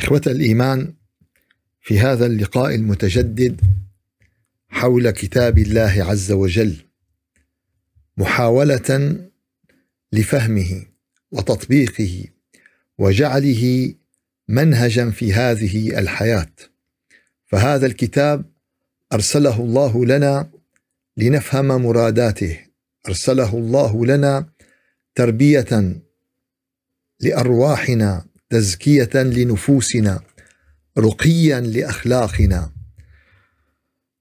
إخوة الإيمان في هذا اللقاء المتجدد حول كتاب الله عز وجل محاولة لفهمه وتطبيقه وجعله منهجا في هذه الحياة. فهذا الكتاب أرسله الله لنا لنفهم مراداته. أرسله الله لنا تربية لأرواحنا تزكية لنفوسنا رقيا لأخلاقنا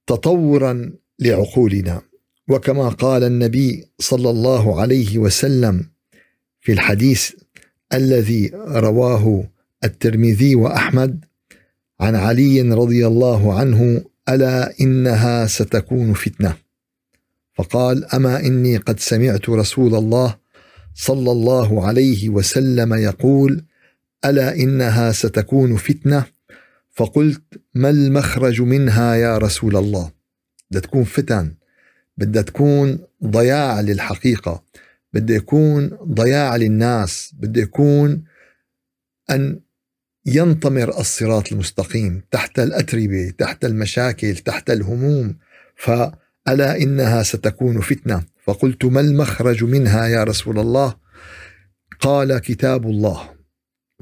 تطورا لعقولنا. وكما قال النبي صلى الله عليه وسلم في الحديث الذي رواه الترمذي وأحمد عن علي رضي الله عنه ألا إنها ستكون فتنة. فقال أما إني قد سمعت رسول الله صلى الله عليه وسلم يقول ألا إنها ستكون فتنة؟ فقلت ما المخرج منها يا رسول الله؟ بدها تكون فتن. بدها تكون ضياع للحقيقة. بده يكون ضياع للناس. بده يكون أن ينطمر الصراط المستقيم تحت الأتربة تحت المشاكل تحت الهموم. فألا إنها ستكون فتنة. فقلت ما المخرج منها يا رسول الله؟ قال كتاب الله.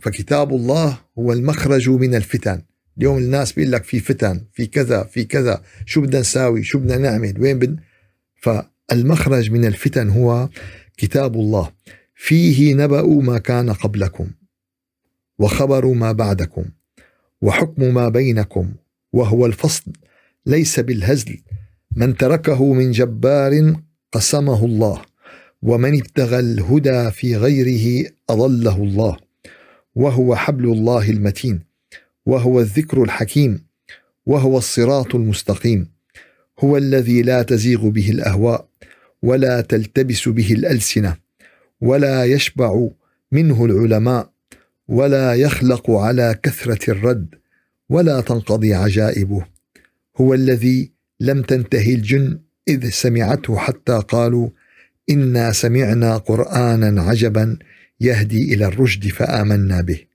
فكتاب الله هو المخرج من الفتن. اليوم الناس بيقول لك في فتن في كذا في كذا شو بدنا نساوي؟ شو بدنا نعمل؟ وين بد فالمخرج من الفتن هو كتاب الله. فيه نبأ ما كان قبلكم وخبر ما بعدكم وحكم ما بينكم وهو الفصل ليس بالهزل. من تركه من جبار قسمه الله ومن ابتغى الهدى في غيره أضله الله. وهو حبل الله المتين وهو الذكر الحكيم وهو الصراط المستقيم هو الذي لا تزيغ به الأهواء ولا تلتبس به الألسنة ولا يشبع منه العلماء ولا يخلق على كثرة الرد ولا تنقضي عجائبه. هو الذي لم تنتهي الجن إذ سمعته حتى قالوا إنا سمعنا قرانا عجبا يهدي إلى الرشد فآمنا به.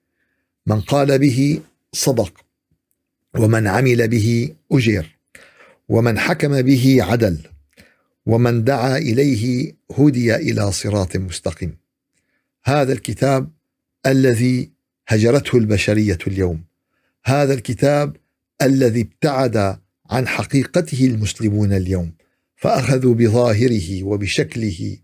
من قال به صدق ومن عمل به اجر ومن حكم به عدل ومن دعا إليه هدي إلى صراط مستقيم. هذا الكتاب الذي هجرته البشرية اليوم. هذا الكتاب الذي ابتعد عن حقيقته المسلمون اليوم فأخذوا بظاهره وبشكله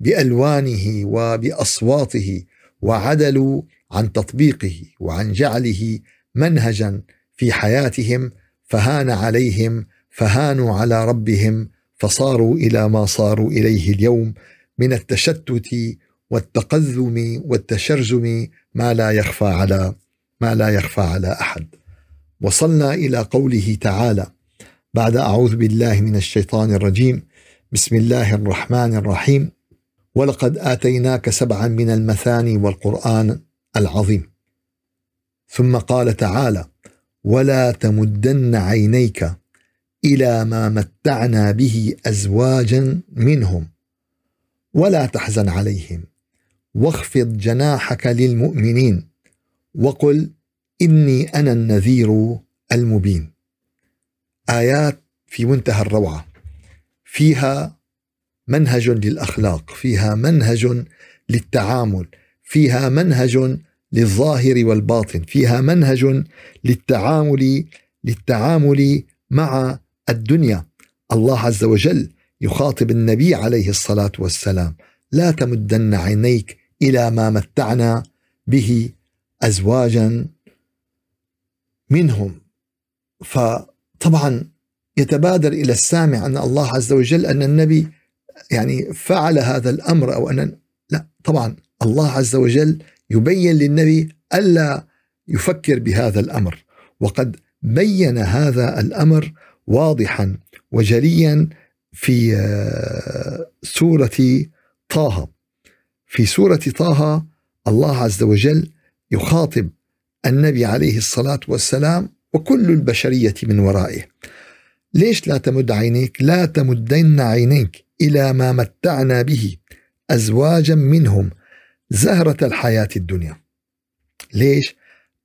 وبالوانه وبأصواته وعدلوا عن تطبيقه وعن جعله منهجا في حياتهم فهان عليهم فهانوا على ربهم فصاروا إلى ما صاروا إليه اليوم من التشتت والتقذم والتشرذم ما لا يخفى على ما لا يخفى على أحد. وصلنا إلى قوله تعالى بعد أعوذ بالله من الشيطان الرجيم بسم الله الرحمن الرحيم ولقد آتيناك سبعا من المثاني والقرآن العظيم. ثم قال تعالى ولا تمدن عينيك إلى ما متعنا به ازواجا منهم ولا تحزن عليهم واخفض جناحك للمؤمنين وقل إني أنا النذير المبين. آيات في منتهى الروعة. فيها منهج للأخلاق فيها منهج للتعامل فيها منهج للظاهر والباطن فيها منهج للتعامل للتعامل مع الدنيا. الله عز وجل يخاطب النبي عليه الصلاة والسلام لا تمدن عينيك إلى ما متعنا به ازواجا منهم. فطبعا يتبادر إلى السامع أن الله عز وجل أن النبي يعني فعل هذا الأمر أو ان لا طبعا الله عز وجل يبين للنبي ألا يفكر بهذا الأمر وقد بين هذا الأمر واضحا وجليا في آه، سورة طه. في سورة طه الله عز وجل يخاطب النبي عليه الصلاة والسلام وكل البشرية من ورائه. ليش لا تمد عينيك؟ لا تمدن عينيك. إلى ما متعنا به أزواجا منهم زهرة الحياة الدنيا. ليش؟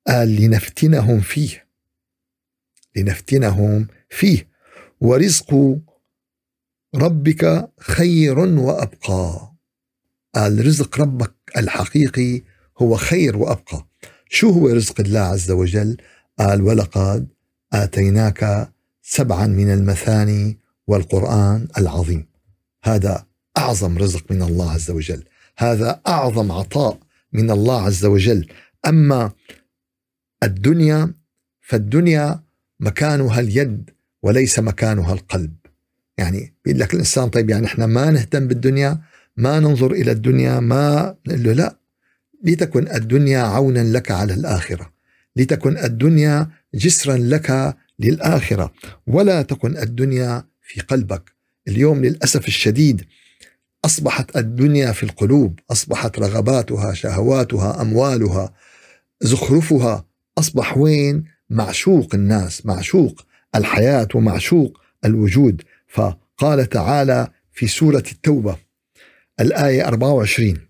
قال لنفتنهم فيه. لنفتنهم فيه. ورزق ربك خير وأبقى. قال رزق ربك الحقيقي هو خير وأبقى. شو هو رزق الله عز وجل؟ قال ولقد آتيناك سبعا من المثاني والقرآن العظيم. هذا أعظم رزق من الله عز وجل. هذا أعظم عطاء من الله عز وجل. أما الدنيا فالدنيا مكانها اليد وليس مكانها القلب. يعني بيقول لك الإنسان طيب يعني إحنا ما نهتم بالدنيا ما ننظر إلى الدنيا ما نقول له لا. لتكن الدنيا عونا لك على الآخرة. لتكن الدنيا جسرا لك للآخرة. ولا تكن الدنيا في قلبك. اليوم للأسف الشديد أصبحت الدنيا في القلوب أصبحت رغباتها شهواتها أموالها زخرفها أصبح وين؟ معشوق الناس معشوق الحياة ومعشوق الوجود. فقال تعالى في سورة التوبة الآية 24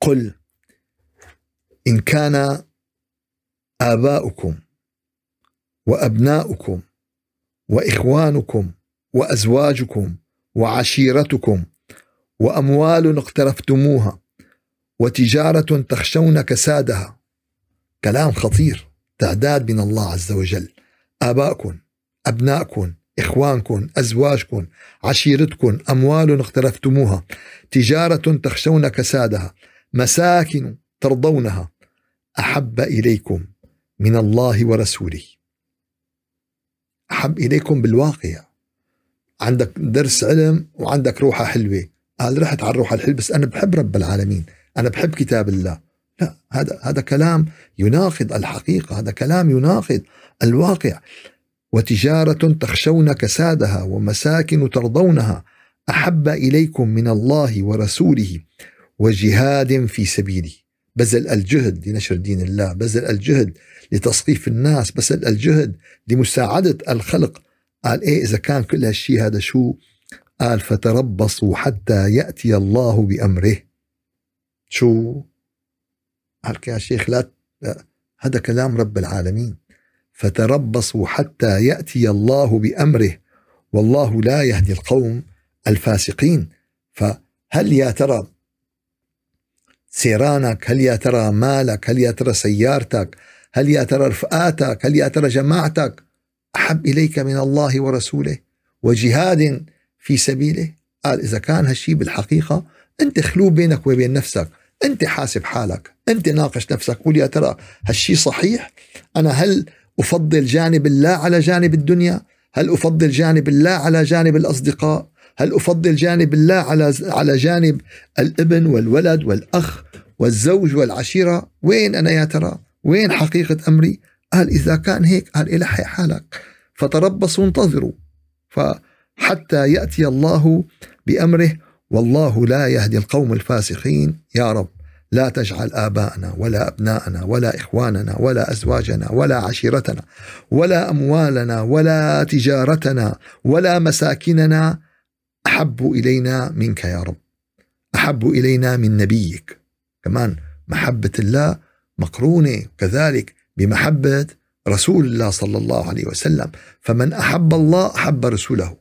قل إن كان آباؤكم وأبناؤكم وإخوانكم وأزواجكم وعشيرتكم وأموال اقترفتموها وتجارة تخشون كسادها. كلام خطير تعداد من الله عز وجل. ابائكم ابنائكم إخوانكم أزواجكم عشيرتكم أموال اقترفتموها. تجارة تخشون كسادها. مساكن ترضونها. أحب إليكم من الله ورسوله. أحب إليكم بالواقع. عندك درس علم وعندك روحة حلوة. قال رحت على الروحه الحلوه بس أنا بحب رب العالمين. أنا بحب كتاب الله. لا هذا هذا كلام يناقض الحقيقة. هذا كلام يناقض الواقع. وتجارة تخشون كسادها ومساكن ترضونها. أحب إليكم من الله ورسوله وجهاد في سبيله. بذل الجهد لنشر دين الله. بذل الجهد لتصقيف الناس. بذل الجهد لمساعدة الخلق. قال إيه إذا كان كل هالشيء هذا شو؟ قال فتربصوا حتى يأتي الله بأمره. شو؟ قال يا شيخ لا هذا كلام رب العالمين. فتربصوا حتى يأتي الله بأمره والله لا يهدي القوم الفاسقين. فهل يا ترى سيرانك هل يا ترى مالك هل يا ترى سيارتك هل يا ترى رفقاتك هل يا ترى جماعتك أحب إليك من الله ورسوله وجهاد في سبيله. قال إذا كان هالشيء بالحقيقة أنت خلو بينك وبين نفسك أنت حاسب حالك أنت ناقش نفسك قول يا ترى هالشيء صحيح؟ أنا هل أفضل جانب الله على جانب الدنيا؟ هل أفضل جانب الله على جانب الأصدقاء؟ هل أفضل جانب الله على على جانب الابن والولد والأخ والزوج والعشيرة؟ وين أنا يا ترى؟ وين حقيقة أمري؟ قال إذا كان هيك قال إلحي حالك. فتربصوا انتظروا فحتى يأتي الله بأمره والله لا يهدي القوم الفاسقين. يا رب لا تجعل آباءنا ولا أبناءنا ولا إخواننا ولا أزواجنا ولا عشيرتنا ولا أموالنا ولا تجارتنا ولا مساكننا. أحب إلينا منك يا رب. أحب إلينا من نبيك. كمان محبة الله مقرونة كذلك بمحبة رسول الله صلى الله عليه وسلم. فمن أحب الله أحب رسوله.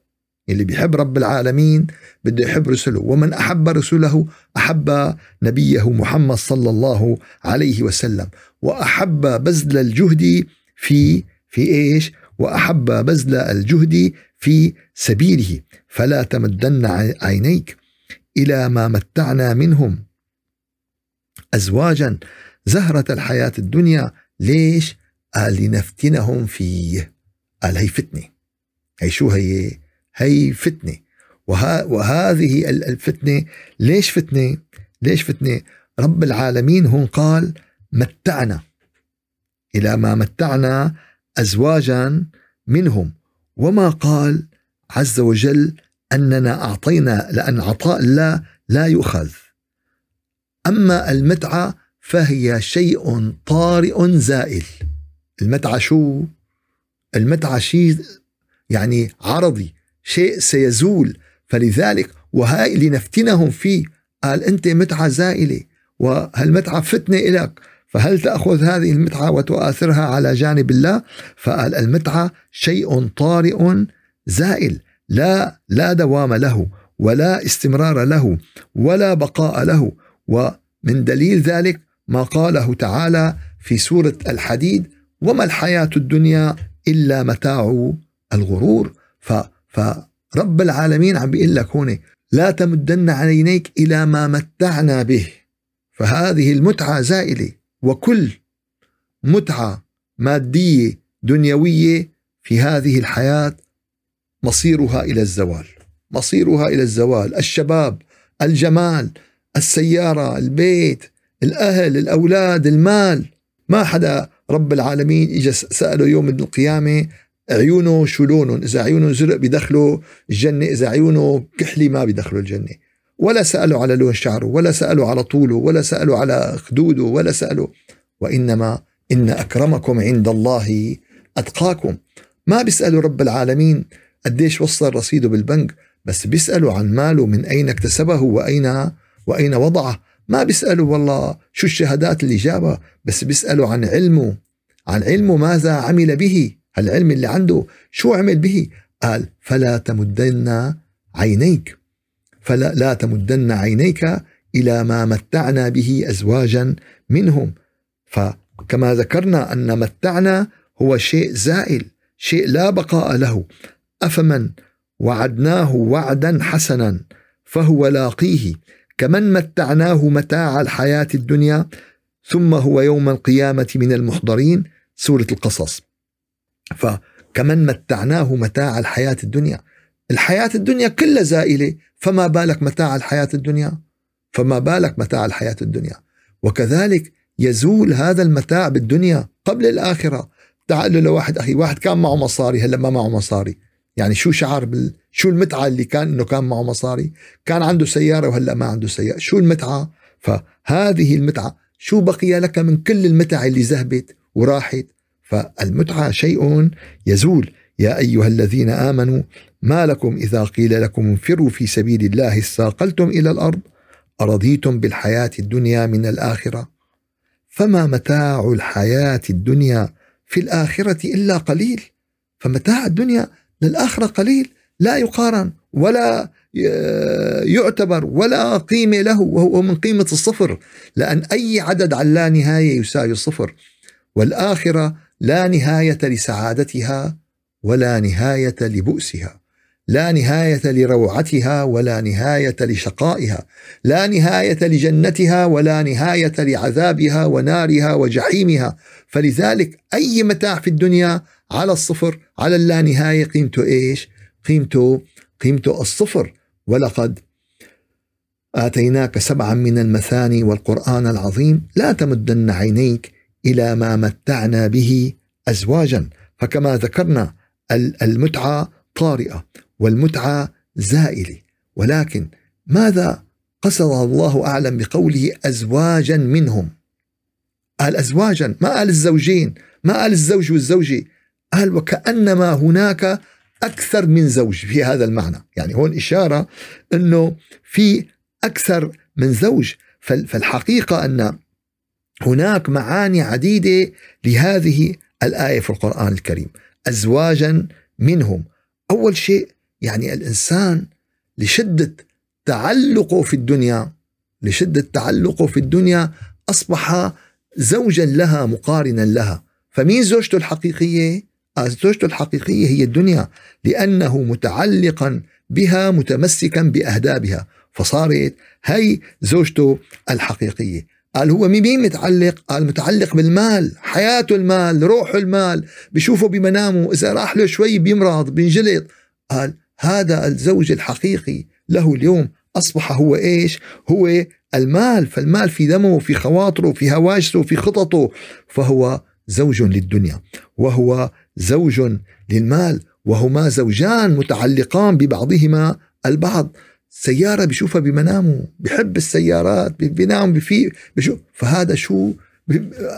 اللي بيحب رب العالمين بده يحب رسله. ومن أحب رسوله أحب نبيه محمد صلى الله عليه وسلم. وأحب بذل الجهد في في إيش؟ وأحب بذل الجهد في سبيله. فلا تمدن عينيك إلى ما متعنا منهم أزواجا. زهرة الحياة الدنيا ليش؟ قال لنفتنهم فيه. قال هي فتنة هي شو هي؟ هي فتنة وه... وهذه الفتنة ليش فتنة؟ ليش فتنة؟ رب العالمين هون قال متعنا. إلى ما متعنا أزواجا منهم. وما قال عز وجل أننا أعطينا لأن عطاء الله لا يؤخذ. أما المتعة فهي شيء طارئ زائل. المتعة شو؟ المتعة شيء يعني عرضي شيء سيزول. فلذلك وهاي لنفتنهم فيه قال أنت متعة زائلة وهالمتعة فتنة إلك. فهل تأخذ هذه المتعة وتؤثرها على جانب الله؟ فقال المتعة شيء طارئ زائل لا لا دوام له ولا استمرار له ولا بقاء له. ومن دليل ذلك ما قاله تعالى في سورة الحديد وما الحياة الدنيا إلا متاع الغرور. ف فرب العالمين عم بيقول لك هون لا تمدن عينيك إلى ما متعنا به. فهذه المتعة زائلة. وكل متعة مادية دنيوية في هذه الحياة مصيرها إلى الزوال. مصيرها إلى الزوال. الشباب الجمال السيارة البيت الأهل الأولاد المال. ما حدا رب العالمين إجا سأله يوم القيامة عيونه شو لونهم؟ إذا عيونه زرق بيدخلوا الجنة إذا عيونه كحلي ما بيدخلوا الجنة. ولا سألوا على لون شعره ولا سألوا على طوله ولا سألوا على خدوده ولا سألوا. وإنما إن أكرمكم عند الله أتقاكم. ما بيسألوا رب العالمين قديش وصل رصيده بالبنك بس بيسألوا عن ماله من أين اكتسبه وأين وأين وضعه. ما بيسألوا والله شو الشهادات اللي جابها بس بيسألوا عن علمه. عن علمه ماذا عمل به؟ العلم اللي عنده شو عمل به؟ قال فلا تمدن عينيك. فلا لا تمدن عينيك إلى ما متعنا به أزواجا منهم. فكما ذكرنا أن متعنا هو شيء زائل شيء لا بقاء له. أفمن وعدناه وعدا حسنا فهو لاقيه. كمن متعناه متاع الحياة الدنيا ثم هو يوم القيامة من المحضرين سورة القصص. فكمن متعناه متاع الحياة الدنيا. الحياة الدنيا كلها زائلة فما بالك متاع الحياة الدنيا؟ فما بالك متاع الحياة الدنيا. وكذلك يزول هذا المتاع بالدنيا قبل الآخرة. تعال له لواحد أخي واحد كان معه مصاري هلا ما معه مصاري. يعني شو شعر بال... شو المتعة اللي كان إنه كان معه مصاري؟ كان عنده سيارة وهلأ ما عنده سيارة. شو المتعة؟ فهذه المتعة. شو بقي لك من كل المتع اللي ذهبت وراحت؟ فالمتعة شيء يزول. يا أيها الذين آمنوا ما لكم إذا قيل لكم انفروا في سبيل الله استاقلتم إلى الأرض؟ أرضيتم بالحياة الدنيا من الآخرة؟ فما متاع الحياة الدنيا في الآخرة إلا قليل. فمتاع الدنيا للآخرة قليل لا يقارن ولا يعتبر ولا قيمة له وهو من قيمة الصفر لأن أي عدد على لا نهاية يساوي الصفر. والآخرة لا نهاية لسعادتها ولا نهاية لبؤسها لا نهاية لروعتها ولا نهاية لشقائها لا نهاية لجنتها ولا نهاية لعذابها ونارها وجحيمها. فلذلك أي متاع في الدنيا على الصفر على اللانهاية قيمته إيش؟ قيمته قيمته الصفر. ولقد آتيناك سبعا من المثاني والقرآن العظيم لا تمدن عينيك إلى ما متعنا به أزواجا. فكما ذكرنا المتعة طارئة والمتعة زائلة. ولكن ماذا قصد الله أعلم بقوله أزواجا منهم؟ قال أزواجا ما قال الزوجين ما قال الزوج والزوجة. قال وكأنما هناك أكثر من زوج في هذا المعنى. يعني هون إشارة أنه في أكثر من زوج. فالحقيقة أن هناك معاني عديدة لهذه الآية في القرآن الكريم أزواجا منهم. أول شيء يعني الإنسان لشدة تعلقه في الدنيا لشدة تعلقه في الدنيا أصبح زوجا لها مقارنا لها. فمين زوجته الحقيقية؟ زوجته الحقيقية هي الدنيا لأنه متعلقا بها متمسكا بأهدابها. فصارت هي زوجته الحقيقية. قال هو مين متعلق؟ قال متعلق بالمال حياته المال روحه المال. بشوفه بمنامه إذا راح له شوي بيمرض بينجلط. قال هذا الزوج الحقيقي له اليوم أصبح هو إيش؟ هو المال. فالمال في دمه في خواطره في هواجسه في خططه. فهو زوج للدنيا وهو زوج للمال وهما زوجان متعلقان ببعضهما البعض. سيارة بيشوفها بمنامه بحب السيارات بينام بفي بشوف فهذا شو؟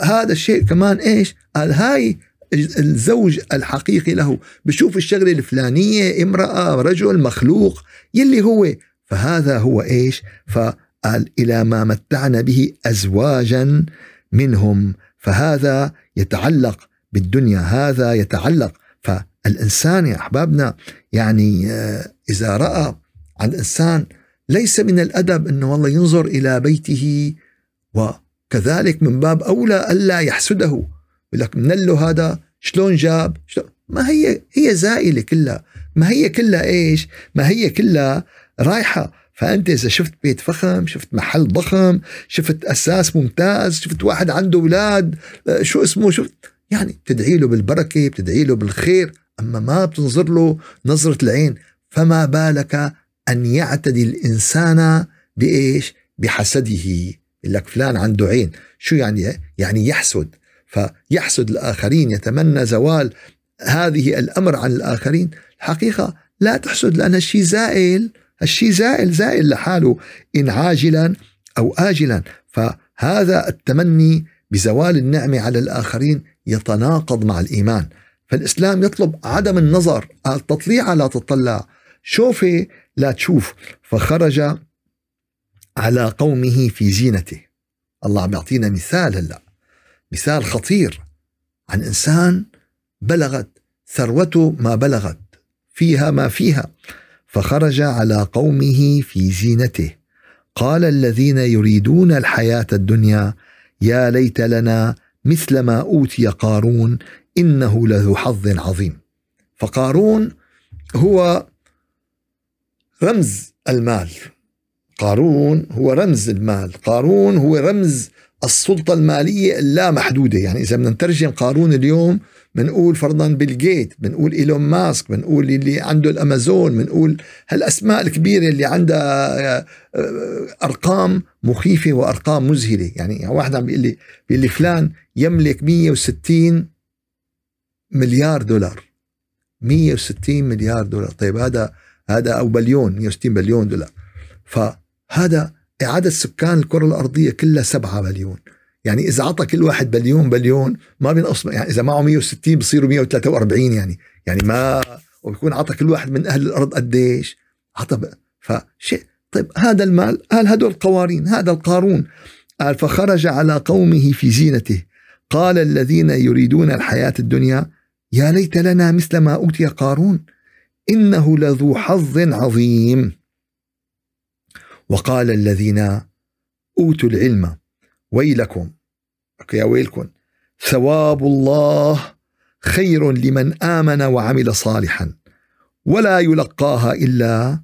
هذا الشيء كمان إيش؟ قال هاي الزوج الحقيقي له. بشوف الشغلة الفلانية امرأة رجل مخلوق يلي هو. فهذا هو إيش؟ فقال إلى ما متعنا به ازواجا منهم. فهذا يتعلق بالدنيا هذا يتعلق. فالإنسان يا أحبابنا يعني آه، إذا رأى عن انسان ليس من الأدب إنه والله ينظر إلى بيته وكذلك من باب أولى ألا يحسده. يقول لك من له هذا شلون جاب؟ شلون؟ ما هي هي زائلة كلها. ما هي كلها إيش؟ ما هي كلها رايحة. فأنت إذا شفت بيت فخم شفت محل ضخم شفت أساس ممتاز شفت واحد عنده أولاد آه، شو اسمه؟ شفت يعني بتدعي له بالبركة بتدعي له بالخير أما ما بتنظر له نظرة العين فما بالك أن يعتدي الإنسان بإيش؟ بحسده. لك فلان عنده عين. شو يعني؟ يعني يحسد. فيحسد الآخرين يتمنى زوال هذه الأمر عن الآخرين. الحقيقة لا تحسد لأن الشيء زائل. الشيء زائل زائل لحاله. إن عاجلا أو آجلا. فهذا التمني بزوال النعمة على الآخرين يتناقض مع الإيمان. فالإسلام يطلب عدم النظر التطليع لا تطلع شوفي لا تشوف. فخرج على قومه في زينته. الله عم يعطينا مثال هلأ مثال خطير. عن إنسان بلغت ثروته ما بلغت فيها ما فيها. فخرج على قومه في زينته. قال الذين يريدون الحياة الدنيا يا ليت لنا مثل ما أوتي قارون إنه لذو حظ عظيم. فقارون هو رمز المال. قارون هو رمز المال. قارون هو رمز السلطة المالية اللامحدودة. يعني إذا بدنا نترجم قارون اليوم بنقول فرضا بيل جيت بنقول ايلون ماسك بنقول اللي عنده الأمازون بنقول هالأسماء الكبيرة اللي عندها آه، أرقام مخيفة وأرقام مذهلة. يعني واحد عم بيقول لي بيقول لي فلان يملك 160 مليار دولار. 160 مليار دولار. طيب هذا هذا أو بليون 160 بليون دولار. فهذا عدد سكان الكرة الأرضية كلها 7 بليون. يعني إذا أعطى كل واحد بليون بليون ما بينقص يعني إذا معه 160 بصيروا 143 يعني. يعني ما وبيكون أعطى كل واحد من أهل الأرض قديش؟ عطى فشيء طيب هذا المال قال هدول القوارين هذا القارون. قال فخرج على قومه في زينته. قال الذين يريدون الحياة الدنيا يا ليت لنا مثل ما أوتي قارون. إنه لذو حظ عظيم. وقال الذين أوتوا العلم ويلكم. يا ويلكم. ثواب الله خير لمن آمن وعمل صالحا ولا يلقاها إلا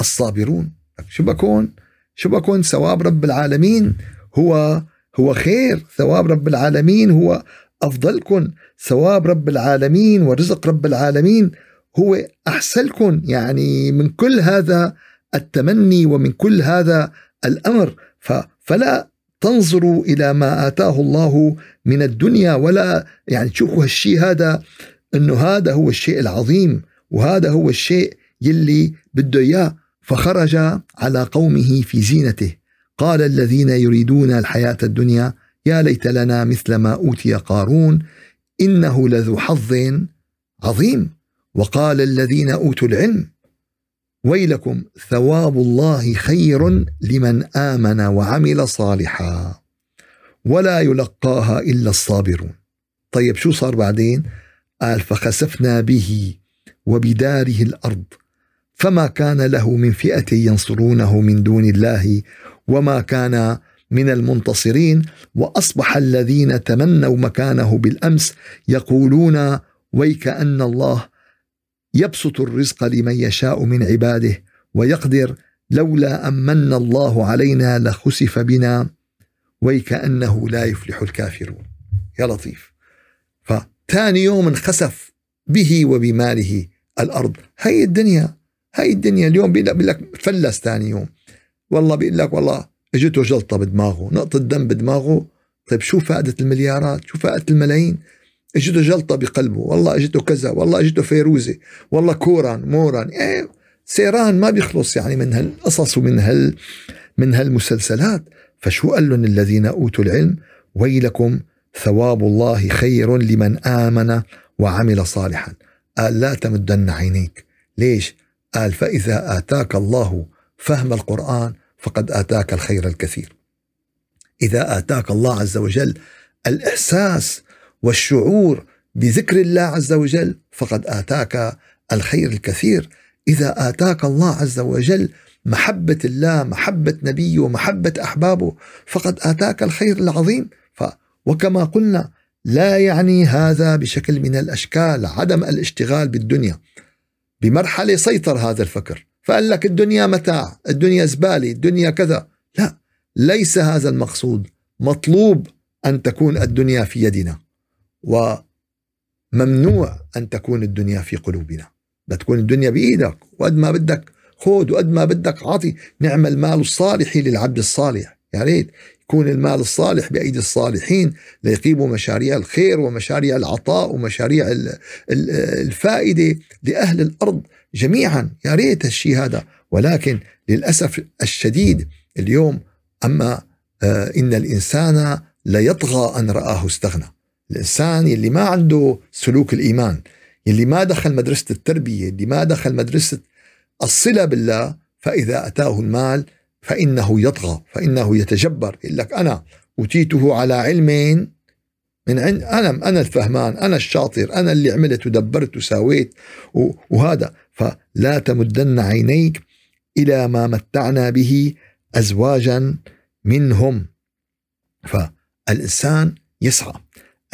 الصابرون. شو بكون؟ شو بكون ثواب رب العالمين؟ هو هو خير. ثواب رب العالمين هو أفضلكم. ثواب رب العالمين ورزق رب العالمين هو أحسنكم. يعني من كل هذا التمني ومن كل هذا الأمر. فلا تنظروا إلى ما آتاه الله من الدنيا ولا يعني تشوفوا هالشيء هذا إنه هذا هو الشيء العظيم وهذا هو الشيء يلي بده إياه. فخرج على قومه في زينته. قال الذين يريدون الحياة الدنيا يا ليت لنا مثل ما أوتي قارون إنه لذو حظ عظيم. وقال الذين أوتوا العلم ويلكم ثواب الله خير لمن آمن وعمل صالحا. ولا يلقاها إلا الصابرون. طيب شو صار بعدين؟ قال فخسفنا به وبداره الأرض. فما كان له من فئة ينصرونه من دون الله وما كان من المنتصرين. وأصبح الذين تمنوا مكانه بالأمس يقولون ويك أن الله يبسط الرزق لمن يشاء من عباده ويقدر لولا أن من الله علينا لخسف بنا ويكأنه لا يفلح الكافرون. يا لطيف. فثاني يوم انخسف به وبماله الأرض. هي الدنيا هي الدنيا اليوم بيقول لك فلس ثاني يوم. والله بيقول لك والله اجته جلطة بدماغه نقطة دم بدماغه. طيب شو فائدة المليارات؟ شو فائدة الملايين؟ اجته جلطة بقلبه والله اجته كذا والله اجته فيروزة والله كوران موران إيه سيران ما بيخلص يعني من هالقصص ومن هال من هالمسلسلات. فشو قال لهم الذين أوتوا العلم؟ ويلكم ثواب الله خير لمن آمن وعمل صالحا. قال لا تمدن عينيك. ليش؟ قال فإذا آتاك الله فهم القرآن فقد آتاك الخير الكثير. إذا آتاك الله عز وجل الإحساس والشعور بذكر الله عز وجل فقد آتاك الخير الكثير. إذا آتاك الله عز وجل محبة الله محبة نبيه ومحبة أحبابه فقد آتاك الخير العظيم. ف وكما قلنا لا يعني هذا بشكل من الأشكال عدم الاشتغال بالدنيا. بمرحلة سيطر هذا الفكر. فقال لك الدنيا متاع الدنيا زبالة الدنيا كذا. لا ليس هذا المقصود. مطلوب أن تكون الدنيا في يدنا. وممنوع أن تكون الدنيا في قلوبنا. بتكون الدنيا بإيدك وقد ما بدك خذ وقد ما بدك عاطي نعم المال الصالح للعبد الصالح. يا ريت يكون المال الصالح بأيدي الصالحين ليقيموا مشاريع الخير ومشاريع العطاء ومشاريع الفائدة لأهل الأرض جميعا. يا ريت الشيء هذا. ولكن للأسف الشديد اليوم أما آه، إن الإنسان ليطغى أن رآه استغنى. الإنسان اللي ما عنده سلوك الإيمان اللي ما دخل مدرسة التربية اللي ما دخل مدرسة الصلة بالله فإذا أتاه المال فإنه يطغى فإنه يتجبر يقول لك أنا أوتيته على علم من عند أنا أنا الفهمان أنا الشاطر أنا اللي عملت ودبرت وساويت وهذا. فلا تمدن عينيك إلى ما متعنا به أزواجا منهم. فالإنسان يسعى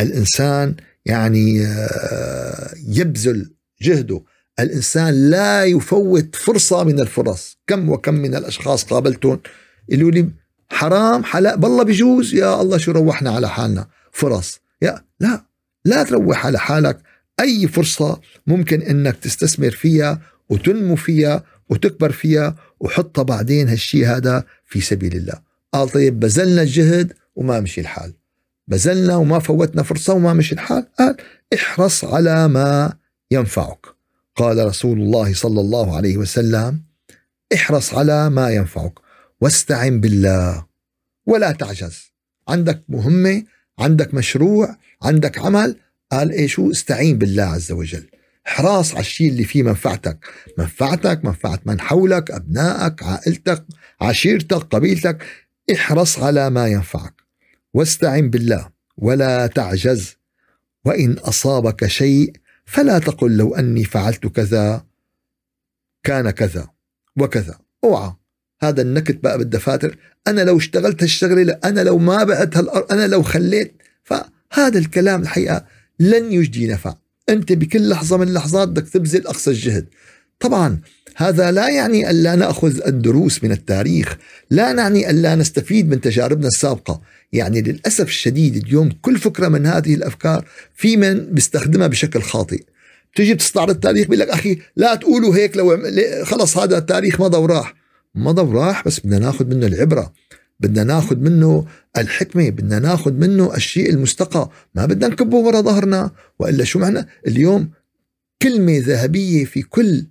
الإنسان يعني آه، يبذل جهده. الإنسان لا يفوت فرصة من الفرص. كم وكم من الأشخاص قابلتهم يقولوا لي حرام حلال بالله بيجوز يا الله شو روحنا على حالنا؟ فرص. يا لا لا تروح على حالك. أي فرصة ممكن أنك تستثمر فيها وتنمو فيها وتكبر فيها وحطها بعدين هالشي هذا في سبيل الله. قال طيب بذلنا الجهد وما مشي الحال. بذلنا وما فوتنا فرصة وما مشي الحال. قال احرص على ما ينفعك. قال رسول الله صلى الله عليه وسلم احرص على ما ينفعك. واستعن بالله ولا تعجز. عندك مهمة عندك مشروع عندك عمل. قال إيه شو؟ استعين بالله عز وجل. حراص على الشيء اللي فيه منفعتك. منفعتك منفعة من حولك أبنائك عائلتك عشيرتك قبيلتك. احرص على ما ينفعك. واستعن بالله ولا تعجز وإن أصابك شيء فلا تقل لو أني فعلت كذا كان كذا وكذا. أوعى. هذا النكت بقى بالدفاتر. أنا لو اشتغلت هالشغلة أنا لو ما بعت هالأرض أنا لو خليت فهذا الكلام الحقيقة لن يجدي نفع. أنت بكل لحظة من اللحظات بدك تبذل أقصى الجهد. طبعا هذا لا يعني ألا نأخذ الدروس من التاريخ لا نعني ألا نستفيد من تجاربنا السابقة. يعني للأسف الشديد اليوم كل فكرة من هذه الأفكار في من بيستخدمها بشكل خاطئ. تيجي تستعرض التاريخ بيقول لك أخي لا تقولوا هيك لو خلص هذا التاريخ مضى وراح مضى وراح بس بدنا ناخذ منه العبرة بدنا ناخذ منه الحكمة بدنا ناخذ منه الشيء المستقى. ما بدنا نكبه ورا ظهرنا. وإلا شو معنى؟ اليوم كلمة ذهبية في كل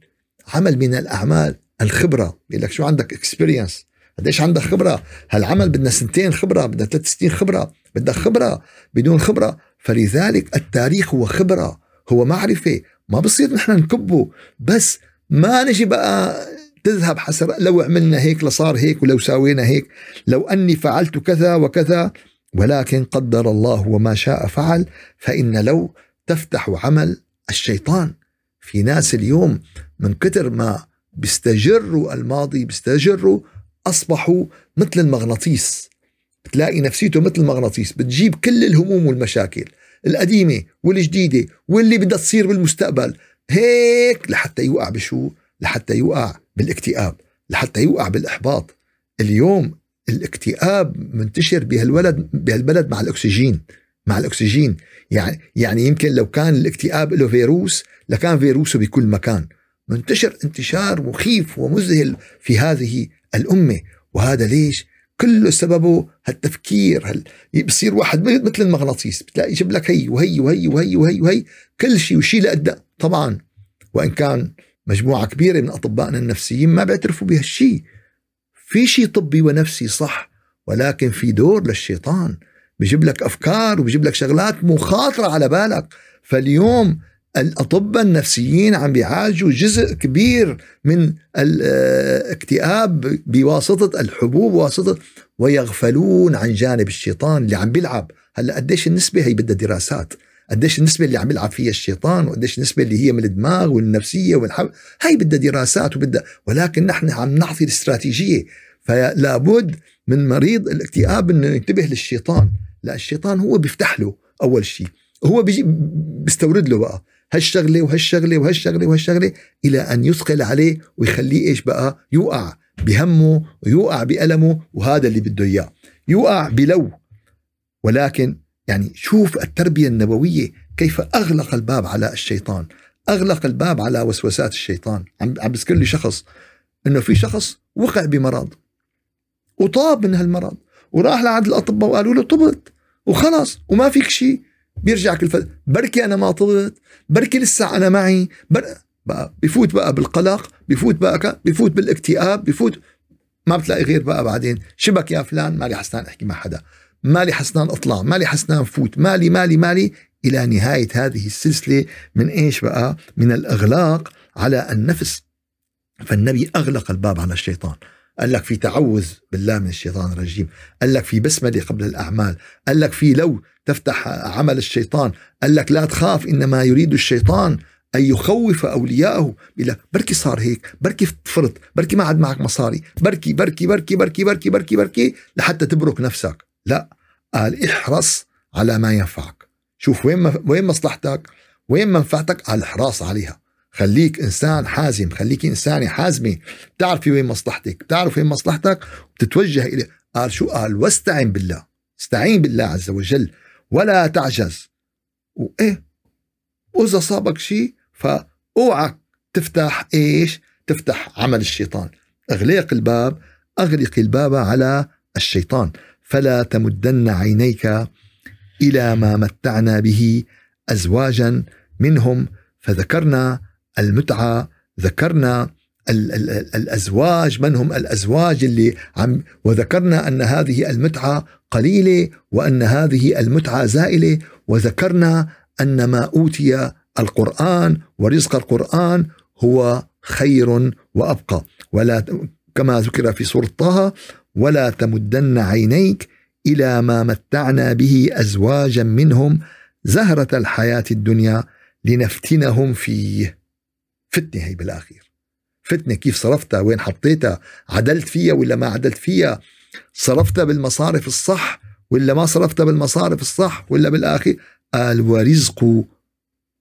عمل من الأعمال الخبرة. بيقول لك شو عندك اكسبيرينس قديش عندك خبرة؟ هالعمل بدنا سنتين خبرة بدنا ثلاث سنين خبرة؟ بدك خبرة بدون خبرة؟ فلذلك التاريخ هو خبرة هو معرفة. ما بصير نحن نكبه. بس ما نجي بقى تذهب حسر لو عملنا هيك لصار هيك ولو ساوينا هيك. لو أني فعلت كذا وكذا ولكن قدر الله وما شاء فعل فإن لو تفتح عمل الشيطان. في ناس اليوم من كتر ما بيستجروا الماضي بيستجروا أصبحوا مثل المغناطيس. بتلاقي نفسيته مثل المغناطيس بتجيب كل الهموم والمشاكل القديمة والجديدة واللي بدها تصير بالمستقبل. هيك لحتى يوقع بشو؟ لحتى يوقع بالاكتئاب لحتى يوقع بالإحباط. اليوم الاكتئاب منتشر بهالولد بهالبلد مع الأكسجين مع الأكسجين. يعني يعني يمكن لو كان الاكتئاب له فيروس لكان فيروسه بكل مكان. منتشر انتشار مخيف ومذهل في هذه الأمة. وهذا ليش؟ كله سببه هالتفكير هل بصير واحد مثل المغناطيس بتلاقي يجيب لك هي وهي وهي وهي وهي وهي كل شيء وشيء لقدام طبعا. وإن كان مجموعة كبيرة من أطبائنا النفسيين ما بيعترفوا بهالشيء في شيء طبي ونفسي صح ولكن في دور للشيطان. بيجيب لك أفكار وبيجيب لك شغلات مخاطرة على بالك. فاليوم الاطباء النفسيين عم بيعالجوا جزء كبير من الاكتئاب بواسطة الحبوب واسطه ويغفلون عن جانب الشيطان اللي عم بيلعب. هلا قديش النسبة هي بدها دراسات؟ قديش النسبة اللي عم يلعب فيها الشيطان؟ وقديش النسبة اللي هي من الدماغ والنفسية والحب؟ هاي بدها دراسات وبدها ولكن نحن عم نعطي الاستراتيجية. فلا بد من مريض الاكتئاب إنه ينتبه للشيطان. لا الشيطان هو بيفتح له أول شيء. هو بيجي بيستورد له بقى. هالشغلة وهالشغلة وهالشغلة وهالشغلة إلى أن يثقل عليه ويخليه إيش بقى؟ يوقع بهمه ويوقع بألمه وهذا اللي بده إياه. يوقع بلو. ولكن يعني شوف التربية النبوية كيف أغلق الباب على الشيطان. أغلق الباب على وسوسات الشيطان. عم عم بذكر لي شخص إنه في شخص وقع بمرض وطاب من هالمرض وراح لعند الأطباء وقالوا له طبت وخلص وما فيك شيء. بيرجع كل فترة بركي أنا ما طبت بركي لسه أنا معي بر... بقى بفوت بقى بالقلق بفوت بقى بفوت بالاكتئاب بفوت ما بتلاقي غير بقى بعدين. شبك يا فلان؟ مالي حسنان أحكي مع حدا. مالي حسنان أطلع مالي حسنان فوت. مالي مالي مالي إلى نهاية هذه السلسلة من إيش بقى؟ من الإغلاق على النفس. فالنبي أغلق الباب على الشيطان. قال لك في تعوذ بالله من الشيطان الرجيم. قال لك في بسمله قبل الأعمال. قال لك في لو تفتح عمل الشيطان. قال لك لا تخاف إنما يريد الشيطان أن يخوف أولياءه. بلا بركي صار هيك بركي فرط بركي ما عاد معك مصاري. بركي بركي بركي بركي بركي بركي بركي لحتى تبرك نفسك. لا قال احرص على ما ينفعك. شوف وين وين مصلحتك وين منفعتك قال احرص عليها. خليك إنسان حازم خليك انسانه حازمه بتعرفي وين مصلحتك بتعرف وين مصلحتك؟ وبتتوجه اليه قال شو؟ قال واستعن بالله استعين بالله عز وجل ولا تعجز. وإيه؟ وإذا صابك شيء فأوعك تفتح إيش؟ تفتح عمل الشيطان. اغلق الباب أغلق الباب على الشيطان. فلا تمدن عينيك إلى ما متعنا به ازواجا منهم. فذكرنا المتعة ذكرنا ال ال الأزواج من هم الأزواج اللي عم وذكرنا أن هذه المتعة قليلة وأن هذه المتعة زائلة وذكرنا أن ما أوتي القرآن ورزق القرآن هو خير وأبقى. ولا كما ذكر في سورة طه ولا تمدن عينيك إلى ما متعنا به أزواجا منهم زهرة الحياة الدنيا لنفتنهم فيه. فتنه هي بالاخير فتنه كيف صرفتها وين حطيتها عدلت فيها ولا ما عدلت فيها؟ صرفتها بالمصارف الصح ولا ما صرفتها بالمصارف الصح ولا بالاخير قال ورزق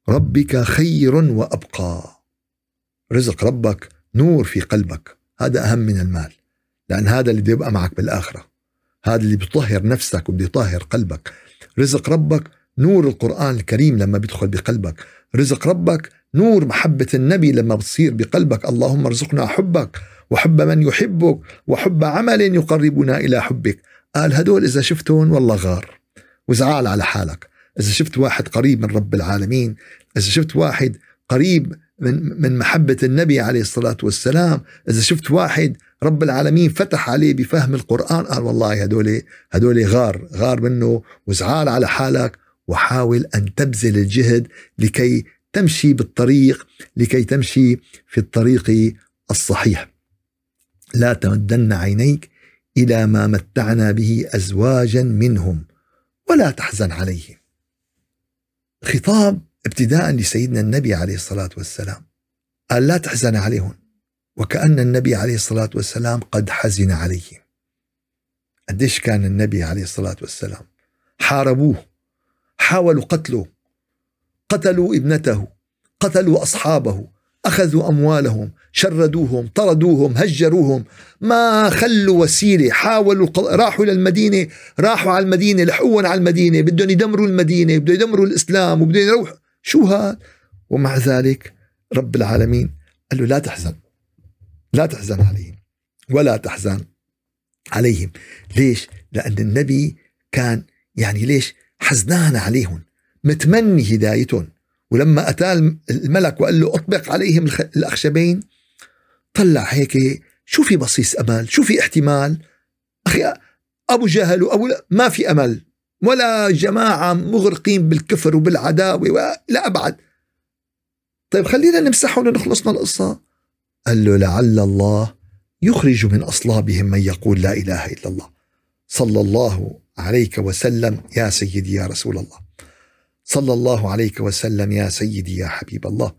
ربك خير وأبقى. رزق ربك نور في قلبك هذا أهم من المال لأن هذا اللي بده يبقى معك بالآخرة هذا اللي بيطهر نفسك وبده يطهر قلبك. رزق ربك نور القرآن الكريم لما بيدخل بقلبك. رزق ربك نور محبة النبي لما بتصير بقلبك. اللهم ارزقنا حبك وحب من يحبك وحب عمل يقربنا إلى حبك. قال هدول إذا شفتهم والله غار. وزعال على حالك. إذا شفت واحد قريب من رب العالمين إذا شفت واحد قريب من من محبة النبي عليه الصلاة والسلام إذا شفت واحد رب العالمين فتح عليه بفهم القرآن قال والله هدول هدول غار غار منه. وزعال على حالك. وحاول أن تبذل الجهد لكي تمشي بالطريق لكي تمشي في الطريق الصحيح. لا تمدن عينيك إلى ما متعنا به أزواجا منهم ولا تحزن عليهم خطاب ابتداء لسيدنا النبي عليه الصلاة والسلام. قال لا تحزن عليهم وكأن النبي عليه الصلاة والسلام قد حزن عليهم قديش كان النبي عليه الصلاة والسلام؟ حاربوه حاولوا قتله. قتلوا ابنته قتلوا أصحابه أخذوا أموالهم شردوهم طردوهم هجروهم. ما خلوا وسيلة حاولوا راحوا للمدينة راحوا على المدينة لحقوهم على المدينة بدهم يدمروا المدينة بدهم يدمروا الإسلام وبدهم يروحوا شو هذا ومع ذلك رب العالمين قال له لا تحزن لا تحزن عليهم ولا تحزن عليهم. ليش؟ لأن النبي كان يعني ليش؟ حزنان عليهم. متمني هدايتهم. ولما أتى الملك وقال له أطبق عليهم الأخشبين طلع هيك شو في بصيص أمل؟ شو في احتمال؟ أخي أبو جهل وأبو ما في أمل. ولا جماعة مغرقين بالكفر وبالعداوة لا أبعد. طيب خلينا نمسحهم ونخلص من القصة. قال له لعل الله يخرج من أصلابهم من يقول لا إله إلا الله. صلى الله عليك وسلم يا سيدي يا رسول الله. صلى الله عليك وسلم يا سيدي يا حبيب الله.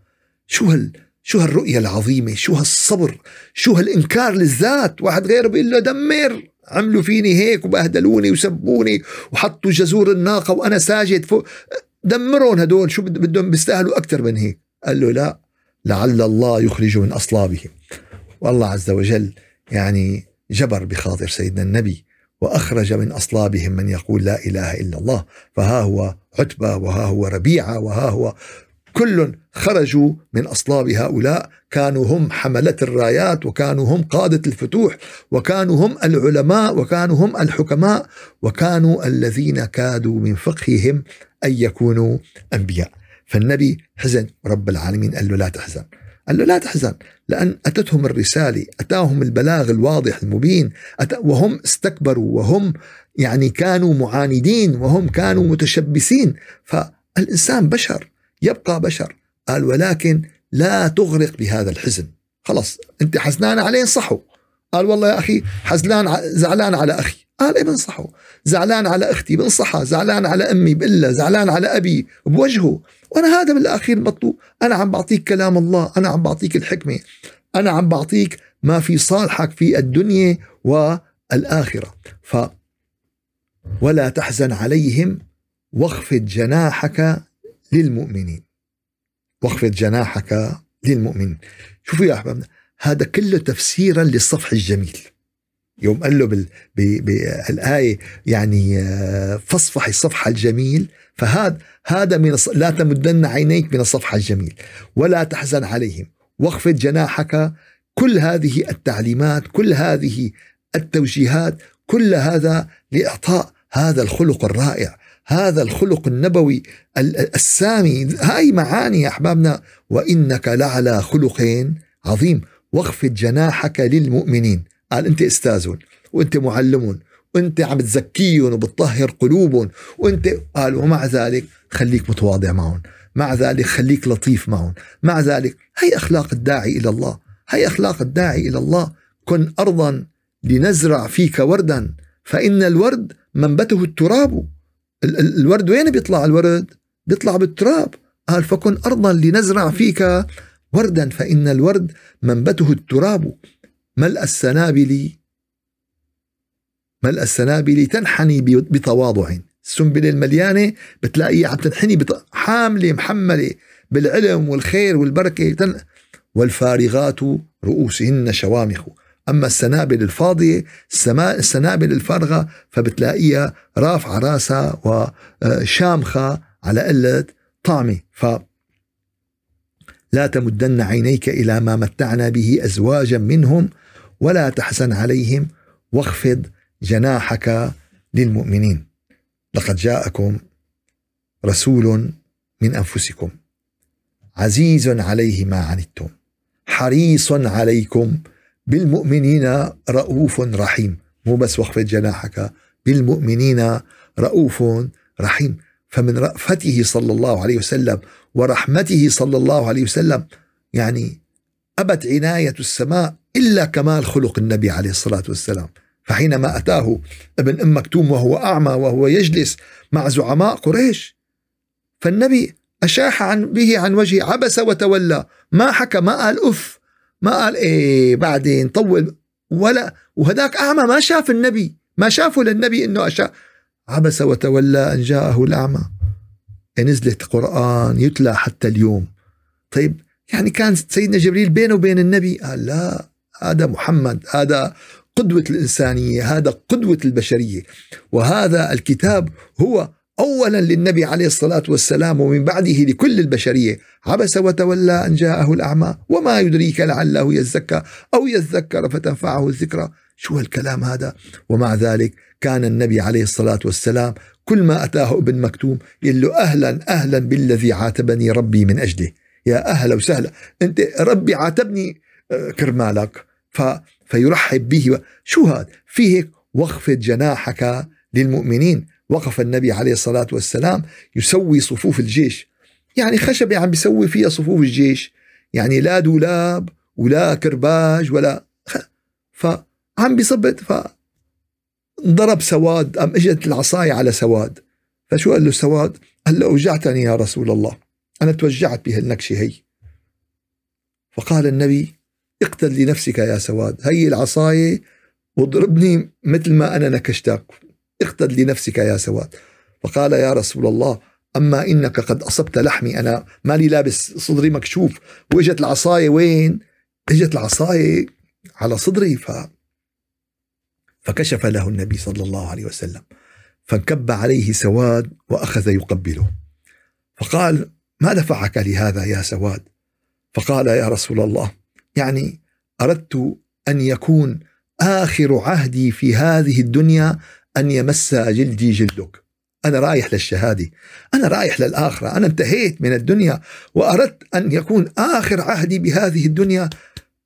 شو هال شو هالرؤية العظيمة؟ شو هالصبر؟ شو هالإنكار للذات؟ واحد غيره بيقول له دمر. عملوا فيني هيك وبهدلوني وسبوني وحطوا جزور الناقة وأنا ساجد فوق. دمرون هدول. شو بدهم بيستاهلوا أكثر من هيك؟ قال له لا. لعل الله يخرج من أصلابهم. والله عز وجل يعني جبر بخاطر سيدنا النبي. وأخرج من أصلابهم من يقول لا إله إلا الله فها هو عتبة وها هو ربيعة وها هو كل خرجوا من أصلاب هؤلاء كانوا هم حملة الرايات وكانوا هم قادة الفتوح وكانوا هم العلماء وكانوا هم الحكماء وكانوا الذين كادوا من فقههم أن يكونوا أنبياء. فالنبي حزن رب العالمين قال له لا تحزن. قال له لا تحزن لأن أتتهم الرسالة أتاهم البلاغ الواضح المبين وهم استكبروا وهم يعني كانوا معاندين وهم كانوا متشبثين فالإنسان بشر يبقى بشر. قال ولكن لا تغرق بهذا الحزن. خلص أنت حزنان عليه انصحه قال والله يا أخي حزنان زعلان على أخي. قال إيه بنصحه؟ زعلان على أختي بنصحها. زعلان على أمي بقلها زعلان على أبي بوجهه. وأنا هذا بالاخير المطلوب أنا عم بعطيك كلام الله أنا عم بعطيك الحكمة. أنا عم بعطيك ما في صالحك في الدنيا والآخرة. ف ولا تحزن عليهم واخفض جناحك للمؤمنين. واخفض جناحك للمؤمنين. شوفوا يا أحبابنا هذا كله تفسيرا للصفح الجميل. يوم قال له بال... بالآية يعني آه، فاصفح الصفح الجميل فهذا هذا من. لا تمدن عينيك من الصفح الجميل ولا تحزن عليهم. واخفض جناحك كل هذه التعليمات كل هذه التوجيهات كل هذا لإعطاء هذا الخلق الرائع هذا الخلق النبوي السامي. هاي معاني يا أحبابنا وإنك لعلى خلق عظيم. واخفض جناحك للمؤمنين. قال أنت استاذهم وأنت معلمهم وأنت عم تزكيهم وبتطهر قلوبهم وأنت قال ومع ذلك خليك متواضع معهم مع ذلك خليك لطيف معهم مع ذلك هي أخلاق الداعي إلى الله هي أخلاق الداعي إلى الله. كن ارضا لنزرع فيك وردا فإن الورد منبته التراب. الورد وين بيطلع الورد؟ بيطلع بالتراب. قال فكن ارضا لنزرع فيك وردا فإن الورد منبته التراب. ملء السنابل ملء السنابل تنحني بتواضع؟ السنبله المليانة بتلاقيها عم تنحني بط... حاملة محملة بالعلم والخير والبركة. تن... والفارغات رؤوسهن شوامخ. أما السنابل الفاضية السنابل الفارغة فبتلاقيها رافعة راسها وشامخة على قلة طعمة. ف لا تمدن عينيك إلى ما متعنا به أزواجا منهم ولا تحزن عليهم واخفض جناحك للمؤمنين. لقد جاءكم رسول من أنفسكم عزيز عليه ما عنتم حريص عليكم بالمؤمنين رؤوف رحيم. مو بس واخفض جناحك بالمؤمنين رؤوف رحيم. فمن رأفته صلى الله عليه وسلم ورحمته صلى الله عليه وسلم يعني أبت عناية السماء إلا كمال خلق النبي عليه الصلاة والسلام. فحينما أتاه ابن أم مكتوم وهو أعمى وهو يجلس مع زعماء قريش فالنبي أشاح عن به عن وجهه عبس وتولى. ما حكى؟ ما قال أف ما قال إيه بعدين طول ولا وهداك أعمى ما شاف النبي ما شافه للنبي إنه أشاء. عبس وتولى أن جاءه الأعمى. نزلت قرآن يتلى حتى اليوم. طيب يعني كان سيدنا جبريل بينه وبين النبي قال لا هذا محمد هذا قدوة الإنسانية هذا قدوة البشرية. وهذا الكتاب هو اولا للنبي عليه الصلاة والسلام ومن بعده لكل البشرية. عبس وتولى أن جاءه الأعمى. وما يدريك لعله يزكى أو يذكر فتنفعه الذكرى. شو هالكلام هذا؟ ومع ذلك كان النبي عليه الصلاة والسلام كل ما أتاه ابن مكتوم يقول له أهلا أهلا بالذي عاتبني ربي من أجله. يا أهلا وسهلا. أنت ربي عاتبني آه، كرمالك. ف فيرحب به شو هذا؟ فيه واخفض جناحك للمؤمنين. وقف النبي عليه الصلاة والسلام يسوي صفوف الجيش. يعني خشبة عم بيسوي فيها صفوف الجيش. يعني لا دولاب ولا كرباج ولا فعم بيصبت ف ضرب سواد أم إجت العصاية على سواد؟ فشو قال له سواد؟ قال له أوجعتني يا رسول الله. أنا توجعت بهالنكشة هي. فقال النبي اقتل لنفسك يا سواد. هي العصاية واضربني مثل ما أنا نكشتك. اقتل لنفسك يا سواد. فقال يا رسول الله أما إنك قد أصبت لحمي أنا مالي لابس صدري مكشوف. وإجت العصاية وين؟ إجت العصاية على صدري ف فكشف له النبي صلى الله عليه وسلم فانكب عليه سواد وأخذ يقبله. فقال ما دفعك لهذا يا سواد؟ فقال يا رسول الله يعني أردت أن يكون آخر عهدي في هذه الدنيا أن يمس جلدي جلدك. أنا رايح للشهادة أنا رايح للآخرة أنا انتهيت من الدنيا وأردت أن يكون آخر عهدي بهذه الدنيا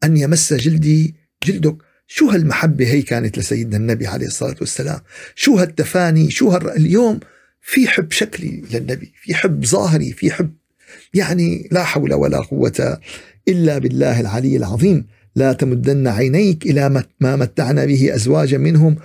أن يمس جلدي جلدك. شو هالمحبة هي كانت لسيدنا النبي عليه الصلاة والسلام؟ شو هالتفاني؟ شو هال... اليوم في حب شكلي للنبي في حب ظاهري في حب يعني لا حول ولا قوة إلا بالله العلي العظيم. لا تمدن عينيك إلى ما متعنا به أزواجا منهم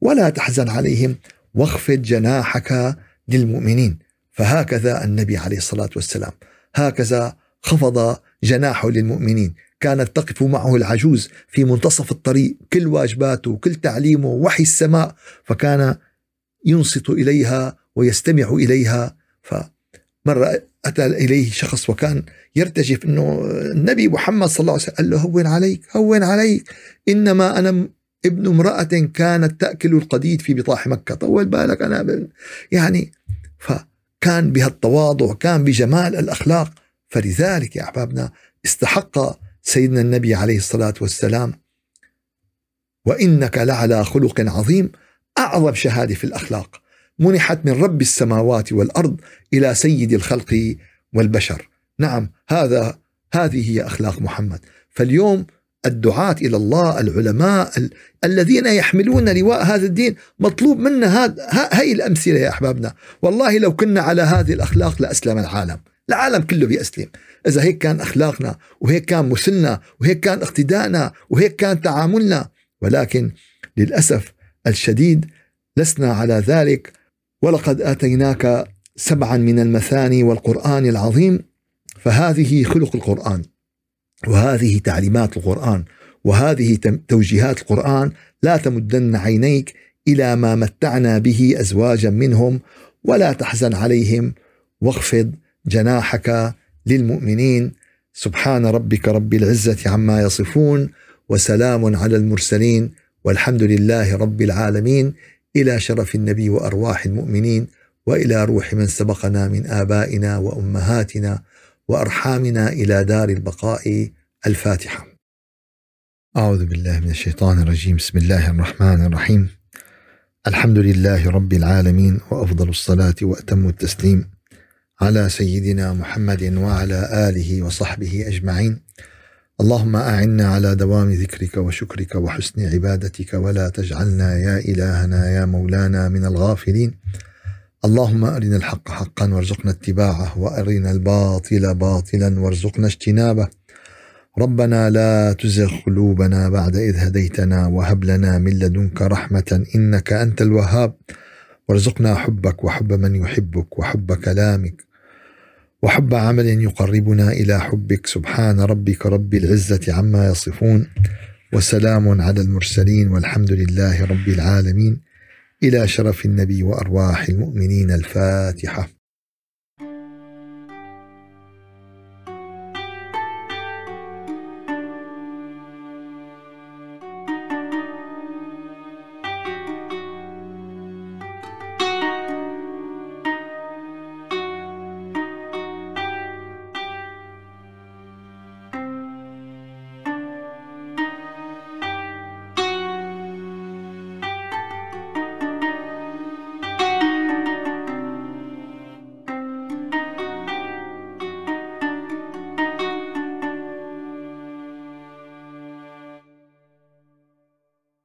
ولا تحزن عليهم. واخفض جناحك للمؤمنين. فهكذا النبي عليه الصلاة والسلام. هكذا خفض جناحه للمؤمنين. كانت تقف معه العجوز في منتصف الطريق كل واجباته كل تعليمه وحي السماء فكان ينصت إليها ويستمع إليها. فمرة أتى إليه شخص وكان يرتجف أنه النبي محمد صلى الله عليه وسلم قال له هون عليك هون عليك. إنما أنا ابن امرأة كانت تأكل القديد في بطاح مكة. طول بالك أنا يعني فكان بهالتواضع كان بجمال الأخلاق. فلذلك يا أحبابنا استحق سيدنا النبي عليه الصلاة والسلام وإنك لعلى خلق عظيم أعظم شهادة في الأخلاق. منحت من رب السماوات والأرض إلى سيد الخلق والبشر. نعم هذا هذه هي أخلاق محمد. فاليوم الدعاة إلى الله العلماء ال... الذين يحملون لواء هذا الدين مطلوب منا هذا هاي الأمثلة يا أحبابنا. والله لو كنا على هذه الأخلاق لأسلم العالم. العالم كله بيسلم إذا هيك كان أخلاقنا وهيك كان مسلنا وهيك كان اقتدائنا وهيك كان تعاملنا ولكن للأسف الشديد لسنا على ذلك. ولقد آتيناك سبعا من المثاني والقرآن العظيم فهذه خلق القرآن وهذه تعليمات القرآن وهذه توجيهات القرآن. لا تمدن عينيك إلى ما متعنا به أزواجا منهم ولا تحزن عليهم. واخفض جناحك للمؤمنين. سبحان ربك رب العزة عما يصفون وسلام على المرسلين والحمد لله رب العالمين. إلى شرف النبي وأرواح المؤمنين وإلى روح من سبقنا من آبائنا وأمهاتنا وأرحامنا إلى دار البقاء. الفاتحة. أعوذ بالله من الشيطان الرجيم، بسم الله الرحمن الرحيم. الحمد لله رب العالمين وأفضل الصلاة وأتم التسليم. على سيدنا محمد وعلى آله وصحبه أجمعين. اللهم أعنا على دوام ذكرك وشكرك وحسن عبادتك ولا تجعلنا يا إلهنا يا مولانا من الغافلين. اللهم أرنا الحق حقا وارزقنا اتباعه وأرنا الباطل باطلا وارزقنا اجتنابه ربنا لا تزغ قلوبنا بعد إذ هديتنا وهب لنا من لدنك رحمة إنك أنت الوهاب وارزقنا حبك وحب من يحبك وحب كلامك وحب عمل يقربنا إلى حبك. سبحان ربك رب العزة عما يصفون وسلام على المرسلين والحمد لله رب العالمين. إلى شرف النبي وأرواح المؤمنين الفاتحة.